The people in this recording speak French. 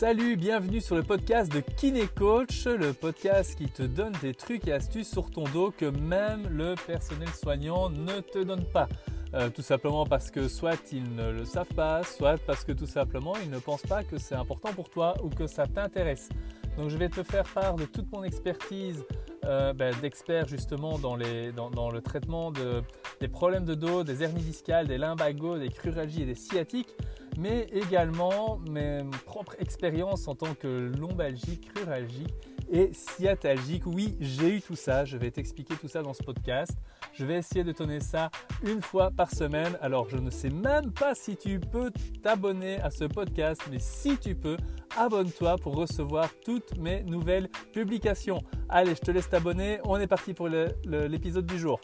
Salut, bienvenue sur le podcast de Kiné Coach, le podcast qui te donne des trucs et astuces sur ton dos que même le personnel soignant ne te donne pas. Euh, tout simplement parce que soit ils ne le savent pas, soit parce que tout simplement ils ne pensent pas que c'est important pour toi ou que ça t'intéresse. Donc je vais te faire part de toute mon expertise euh, ben, d'expert justement dans, le traitement des problèmes de dos, des hernies discales, des lumbagos, des cruralgies et des sciatiques mais également mes propres expériences en tant que lombalgie, cruralgie et sciatalgique. Oui, j'ai eu tout ça, je vais t'expliquer tout ça dans ce podcast. Je vais essayer de donner ça une fois par semaine. Alors, je ne sais même pas si tu peux t'abonner à ce podcast, mais si tu peux, abonne-toi pour recevoir toutes mes nouvelles publications. Allez, je te laisse t'abonner. On est parti pour l'épisode du jour.